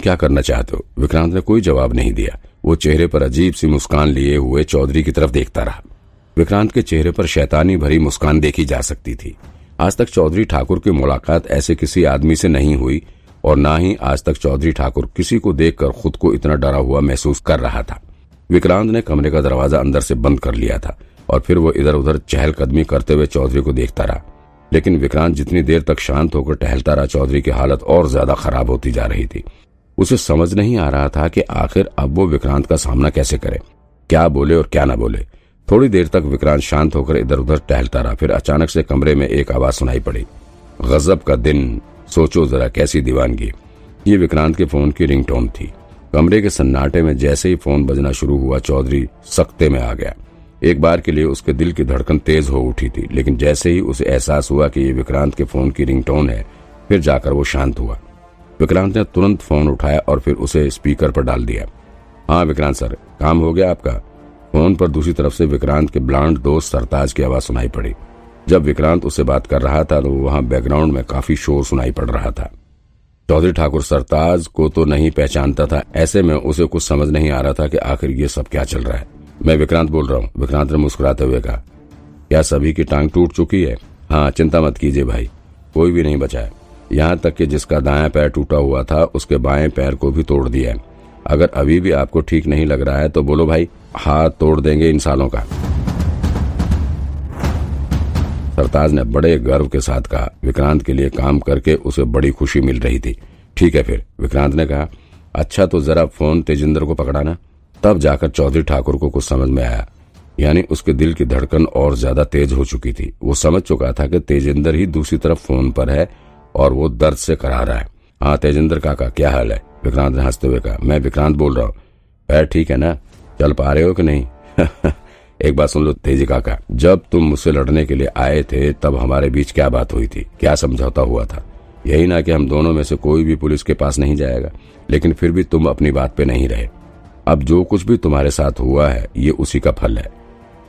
क्या करना चाहते हो? विक्रांत ने कोई जवाब नहीं दिया। वो चेहरे पर अजीब सी मुस्कान लिए हुए चौधरी की तरफ़ देखता रहा। विक्रांत के चेहरे पर शैतानी भरी मुस्कान देखी जा सकती थी। आज तक चौधरी ठाकुर की मुलाकात ऐसे किसी आदमी से नहीं हुई और न ही आज तक चौधरी ठाकुर किसी को देखकर खुद को इतना डरा हुआ महसूस कर रहा था। विक्रांत ने कमरे का दरवाज़ा अंदर से बंद कर लिया था और फिर वो इधर उधर चहलकदमी करते हुए चौधरी को देखता रहा। लेकिन विक्रांत जितनी देर तक शांत होकर टहलता रहा, चौधरी की हालत और ज़्यादा खराब होती जा रही थी। उसे समझ नहीं आ रहा था कि आखिर अब वो विक्रांत का सामना कैसे करे। क्या बोले और क्या ना बोले। थोड़ी देर तक विक्रांत शांत होकर इधर उधर टहलता रहा, फिर अचानक से कमरे में एक आवाज़ सुनाई पड़ी। गजब का दिन, सोचो जरा कैसी दीवानगी। ये विक्रांत के फ़ोन की रिंगटोन थी। कमरे के सन्नाटे में जैसे ही फ़ोन बजना शुरू हुआ, चौधरी सख्ते में आ गया। एक बार के लिए उसके दिल की धड़कन तेज हो उठी थी, लेकिन जैसे ही उसे एहसास हुआ कि ये विक्रांत के फ़ोन की रिंगटोन है, फिर जाकर वो शांत हुआ। विक्रांत ने तुरंत फ़ोन उठाया और फिर उसे स्पीकर पर डाल दिया। हाँ विक्रांत सर, काम हो गया आपका। फ़ोन पर दूसरी तरफ़ से विक्रांत के ब्लांड दोस्त सरताज की आवाज़ सुनाई पड़ी। जब विक्रांत उससे बात कर रहा था तो वहाँ बैकग्राउंड में काफ़ी शोर सुनाई पड़ रहा था। चौधरी ठाकुर सरताज को तो नहीं पहचानता था, ऐसे में उसे कुछ समझ नहीं आ रहा था कि आखिर ये सब क्या चल रहा है। मैं विक्रांत बोल रहा हूँ, विक्रांत ने मुस्कुराते हुए कहा, क्या सभी की टांग टूट चुकी है? हाँ चिंता मत कीजिए भाई, कोई भी नहीं बचा है। यहाँ तक कि जिसका दाया पैर टूटा हुआ था, उसके बाएँ पैर को भी तोड़ दिया अगर अभी भी आपको ठीक नहीं लग रहा है तो बोलो भाई, हाथ तोड़ देंगे इन सालों का। सरताज ने बड़े गर्व के साथ कहा। विक्रांत के लिए काम करके उसे बड़ी खुशी मिल रही थी। ठीक है फिर, विक्रांत ने कहा अच्छा तो जरा फ़ोन तेजिंदर को पकड़ाना। तब जाकर चौधरी ठाकुर को कुछ समझ में आया। यानी उसके दिल की धड़कन और ज़्यादा तेज हो चुकी थी। वो समझ चुका था कि तेजिंदर ही दूसरी तरफ़ फ़ोन पर है और वो दर्द से करा रहा है। हाँ तेजेंद्र काका, क्या हाल है? विक्रांत ने हँसते हुए कहा, मैं विक्रांत बोल रहा हूँ। पैर ठीक है ना? चल पा रहे हो कि नहीं? एक बात सुन लो, तेज़ी काका। जब तुम मुझसे लड़ने के लिए आए थे, तब हमारे बीच क्या बात हुई थी? क्या समझौता हुआ था? यही ना कि हम दोनों में से कोई भी पुलिस के पास नहीं जाएगा, लेकिन फिर भी तुम अपनी बात पे नहीं रहे। अब जो कुछ भी तुम्हारे साथ हुआ है, ये उसी का फल है।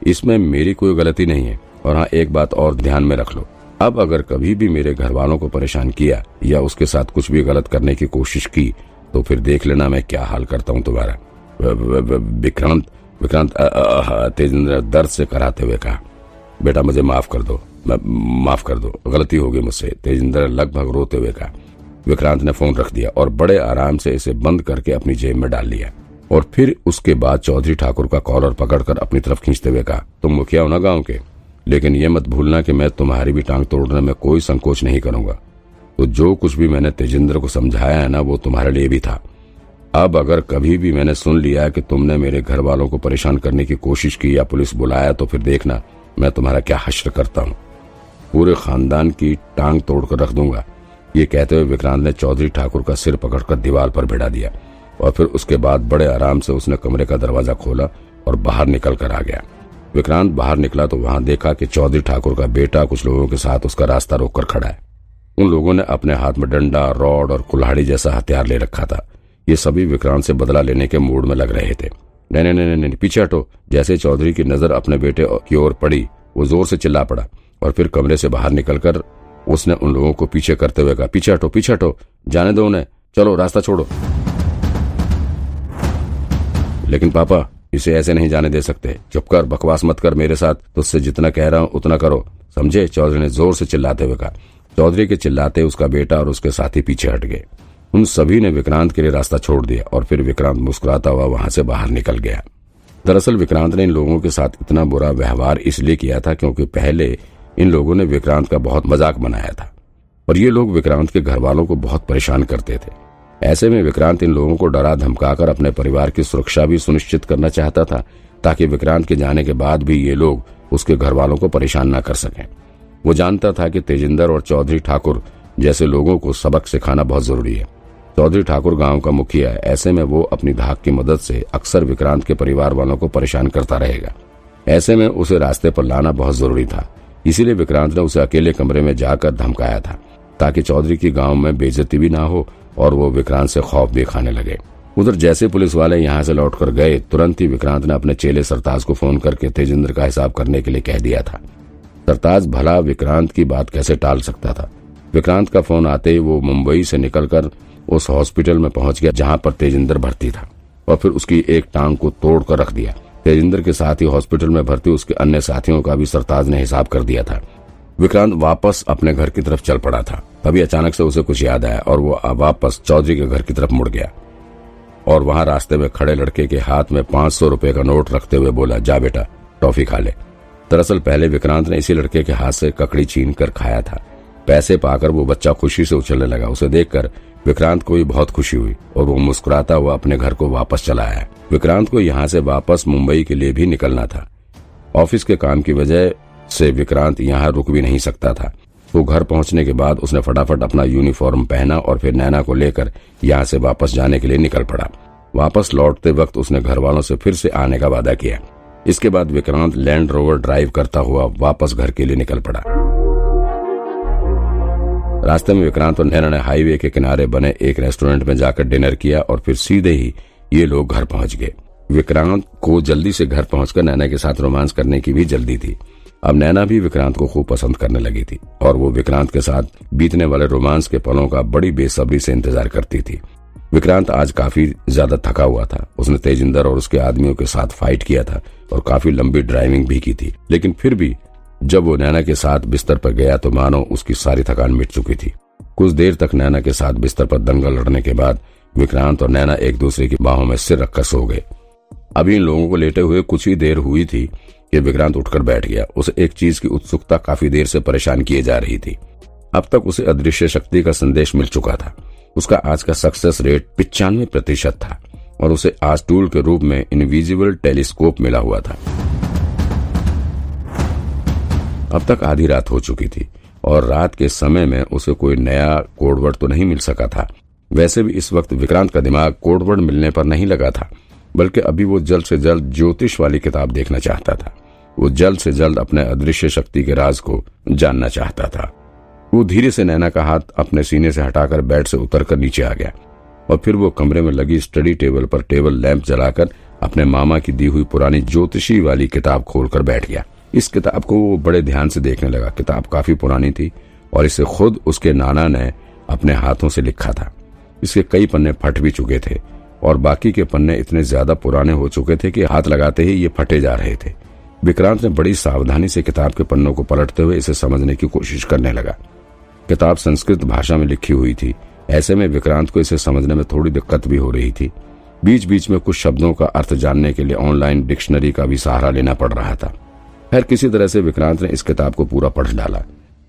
इसमें मेरी कोई गलती नहीं है। और हाँ एक बात और ध्यान में रख लो। अब अगर कभी भी मेरे घर वालों को परेशान किया या उसके साथ कुछ भी गलत करने की कोशिश की तो फिर देख लेना मैं क्या हाल करता हूँ तुम्हारा। विक्रांत विक्रांत तेजेंद्र दर्द से कराते हुए कहा, बेटा मुझे माफ़ कर दो माफ़ कर दो, गलती होगी मुझसे, तेजेंद्र लगभग रोते हुए कहा। विक्रांत ने फ़ोन रख दिया और बड़े आराम से इसे बंद करके अपनी जेब में डाल लिया। और फिर उसके बाद चौधरी ठाकुर का कॉलर पकड़कर अपनी तरफ़ खींचते हुए कहा, तुम मुखिया हो ना गाँव के? लेकिन यह मत भूलना कि मैं तुम्हारी भी टांग तोड़ने में कोई संकोच नहीं करूँगा। तो जो कुछ भी मैंने तेजेंद्र को समझाया है ना, वो तुम्हारे लिए भी था। अब अगर कभी भी मैंने सुन लिया कि तुमने मेरे घर वालों को परेशान करने की कोशिश की या पुलिस बुलाया तो फिर देखना, मैं तुम्हारा क्या हश्र करता हूँ। पूरे खानदान की टांग तोड़कर रख दूँगा। ये कहते हुए विक्रांत ने चौधरी ठाकुर का सिर पकड़कर दीवार पर भिड़ा दिया और फिर उसके बाद बड़े आराम से उसने कमरे का दरवाज़ा खोला और बाहर निकल कर आ गया। विक्रांत बाहर निकला तो वहाँ देखा कि चौधरी ठाकुर का बेटा कुछ लोगों के साथ उसका रास्ता रोककर खड़ा है। उन लोगों ने अपने हाथ में डंडा, रॉड और कुल्हाड़ी जैसा हथियार ले रखा था। ये सभी विक्रांत से बदला लेने के मूड में लग रहे थे। नहीं नहीं नहीं नहीं, पीछे हटो। जैसे चौधरी की नज़र अपने बेटे की ओर पड़ी, वो ज़ोर से चिल्ला पड़ा और फिर कमरे से बाहर निकलकर उसने उन लोगों को पीछे करते हुए कहा, पीछे हटो पीछे हटो। जाने दो उन्हें। चलो, रास्ता छोड़ो। लेकिन पापा इसे ऐसे नहीं जाने दे सकते। चुप कर, बकवास मत कर मेरे साथ। तुझसे जितना कह रहा हूँ, उतना करो। समझे? चौधरी ने ज़ोर से चिल्लाते हुए कहा। चौधरी के चिल्लाते उसका बेटा और उसके साथी पीछे हट गए। उन सभी ने विक्रांत के लिए रास्ता छोड़ दिया और फिर विक्रांत मुस्कुराता हुआ वहाँ से बाहर निकल गया। दरअसल विक्रांत ने इन लोगों के साथ इतना बुरा व्यवहार इसलिए किया था क्योंकि पहले इन लोगों ने विक्रांत का बहुत मज़ाक बनाया था। और ये लोग विक्रांत के घर वालों को बहुत परेशान करते थे। ऐसे में विक्रांत इन लोगों को डरा धमकाकर अपने परिवार की सुरक्षा भी सुनिश्चित करना चाहता था, ताकि विक्रांत के जाने के बाद भी ये लोग उसके घर वालों को परेशान न कर सकें। वो जानता था कि तेजिंदर और चौधरी ठाकुर जैसे लोगों को सबक सिखाना बहुत ज़रूरी है। चौधरी ठाकुर गाँव का मुखिया है, ऐसे में वो अपनी धाक की मदद से अक्सर विक्रांत के परिवार वालों को परेशान करता रहेगा। ऐसे में उसे रास्ते पर लाना बहुत ज़रूरी था, इसीलिए विक्रांत ने उसे अकेले कमरे में जाकर धमकाया था, ताकि चौधरी की गाँव में बेजती भी ना हो और वो विक्रांत से खौफ भी खाने लगे। उधर जैसे पुलिस वाले यहाँ से लौटकर गए, तुरंत ही विक्रांत ने अपने चेले सरताज को फ़ोन करके तेजेंद्र का हिसाब करने के लिए कह दिया था। सरताज भला विक्रांत की बात कैसे टाल सकता था? विक्रांत का फ़ोन आते ही वो मुंबई से निकलकर उस हॉस्पिटल में पहुँच गया जहाँ पर तेजिंदर भर्ती था और फिर उसकी एक टांग को तोड़ कर रख दिया। तेजिंदर के साथ ही हॉस्पिटल में भर्ती उसके अन्य साथियों का भी सरताज ने हिसाब कर दिया था। विक्रांत वापस अपने घर की तरफ़ चल पड़ा था। तभी अचानक से उसे कुछ याद आया और वो वापस चौधरी के घर की तरफ़ मुड़ गया। और वहाँ रास्ते में खड़े लड़के के हाथ में पाँच सौ रुपए का नोट रखते हुए बोला, जा बेटा, टॉफी खा ले। दरअसल पहले विक्रांत ने इसी लड़के के हाथ से ककड़ी छीन कर खाया था। पैसे पाकर वो बच्चा खुशी से उछलने लगा। उसे देखकर विक्रांत को भी बहुत खुशी हुई और वो मुस्कुराता हुआ अपने घर को वापस चला आया। विक्रांत को यहाँ से वापस मुंबई के लिए भी निकलना था। ऑफ़िस के काम की वजह से विक्रांत यहाँ रुक भी नहीं सकता था। वो घर पहुँचने के बाद उसने फटाफट अपना यूनिफॉर्म पहना और फिर नैना को लेकर यहाँ से वापस जाने के लिए निकल पड़ा। वापस लौटते वक्त उसने घर वालों से फिर से आने का वादा किया। इसके बाद विक्रांत लैंड रोवर ड्राइव करता हुआ वापस घर के लिए निकल पड़ा। रास्ते में विक्रांत और नैना ने हाईवे के किनारे बने एक रेस्टोरेंट में जाकर डिनर किया और फिर सीधे ही ये लोग घर पहुँच गए। विक्रांत को जल्दी से घर पहुंचकर नैना के साथ रोमांस करने की भी जल्दी थी। अब नैना भी विक्रांत को खूब पसंद करने लगी थी और वो विक्रांत के साथ बीतने वाले रोमांस के पलों का बड़ी बेसब्री से इंतज़ार करती थी। विक्रांत आज काफ़ी ज़्यादा थका हुआ था। उसने तेजिंदर और उसके आदमियों के साथ फाइट किया था और काफ़ी लंबी ड्राइविंग भी की थी। लेकिन फिर भी जब वो नैना के साथ बिस्तर पर गया तो मानो उसकी सारी थकान मिट चुकी थी। कुछ देर तक नैना के साथ बिस्तर पर दंगल लड़ने के बाद विक्रांत और नैना एक दूसरे की बाहों में सिर रखकर सो गए। अभी इन लोगों को लेटे हुए कुछ ही देर हुई थी कि विक्रांत उठकर बैठ गया। उसे एक चीज़ की उत्सुकता काफ़ी देर से परेशान किए जा रही थी। अब तक उसे अदृश्य शक्ति का संदेश मिल चुका था। उसका आज का सक्सेस रेट पिचानवे प्रतिशत था और उसे आज टूल के रूप में इनविजिबल टेलीस्कोप मिला हुआ था। अब तक आधी रात हो चुकी थी और रात के समय में उसे कोई नया कोडवर्ड तो नहीं मिल सका था। वैसे भी इस वक्त विक्रांत का दिमाग कोडवर्ड मिलने पर नहीं लगा था, बल्कि अभी वो जल्द से जल्द ज्योतिष वाली किताब देखना चाहता था। वो जल्द से जल्द अपने अदृश्य शक्ति के राज को जानना चाहता था। वो धीरे से नैना का हाथ अपने सीने से हटाकर बेड से उतरकर नीचे आ गया और फिर वो कमरे में लगी स्टडी टेबल पर टेबल लैंप जलाकर अपने मामा की दी हुई पुरानी ज्योतिषी वाली किताब खोलकर बैठ गया। इस किताब को वो बड़े ध्यान से देखने लगा। किताब काफ़ी पुरानी थी और इसे खुद उसके नाना ने अपने हाथों से लिखा था। इसके कई पन्ने फट भी चुके थे और बाकी के पन्ने इतने ज़्यादा पुराने हो चुके थे कि हाथ लगाते ही ये फटे जा रहे थे। विक्रांत ने बड़ी सावधानी से किताब के पन्नों को पलटते हुए इसे समझने की कोशिश करने लगा। किताब संस्कृत भाषा में लिखी हुई थी। ऐसे में विक्रांत को इसे समझने में थोड़ी दिक्कत भी हो रही थी। बीच बीच में कुछ शब्दों का अर्थ जानने के लिए ऑनलाइन डिक्शनरी का भी सहारा लेना पड़ रहा था। खैर, किसी तरह से विक्रांत ने इस किताब को पूरा पढ़ डाला।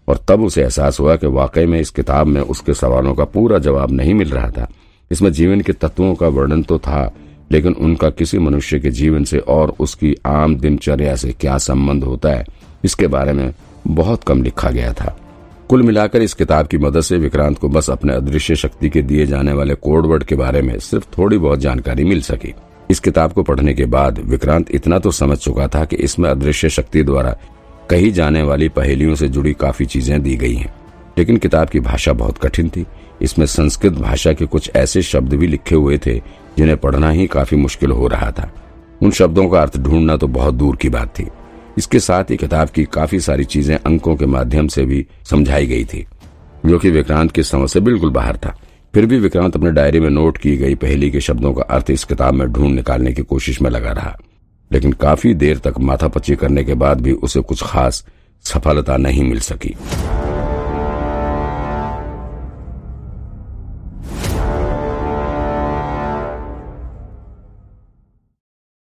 और तब उसे एहसास हुआ कि वाकई में इस किताब में उसके सवालों का पूरा जवाब नहीं मिल रहा था। इसमें जीवन के तत्वों का वर्णन तो था लेकिन उनका किसी मनुष्य के जीवन से और उसकी आम दिनचर्या से क्या संबंध होता है, इसके बारे में बहुत कम लिखा गया था। कुल मिलाकर इस किताब की मदद से विक्रांत को बस अपने अदृश्य शक्ति के दिए जाने वाले कोडवर्ड के बारे में सिर्फ़ थोड़ी बहुत जानकारी मिल सकी। इस किताब को पढ़ने के बाद विक्रांत इतना तो समझ चुका था कि इसमें अदृश्य शक्ति द्वारा कही जाने वाली पहेलियों से जुड़ी काफ़ी चीज़ें दी गई हैं। लेकिन किताब की भाषा बहुत कठिन थी। इसमें संस्कृत भाषा के कुछ ऐसे शब्द भी लिखे हुए थे जिन्हें पढ़ना ही काफ़ी मुश्किल हो रहा था। उन शब्दों का अर्थ ढूंढना तो बहुत दूर की बात थी। इसके साथ ही किताब की काफ़ी सारी चीज़ें अंकों के माध्यम से भी समझाई गई थी, जो कि विक्रांत की समझ से बिल्कुल बाहर था। फिर भी विक्रांत अपने डायरी में नोट की गई पहली के शब्दों का अर्थ इस किताब में ढूंढ निकालने की कोशिश में लगा रहा। लेकिन काफ़ी देर तक माथापच्ची करने के बाद भी उसे कुछ खास सफलता नहीं मिल सकी।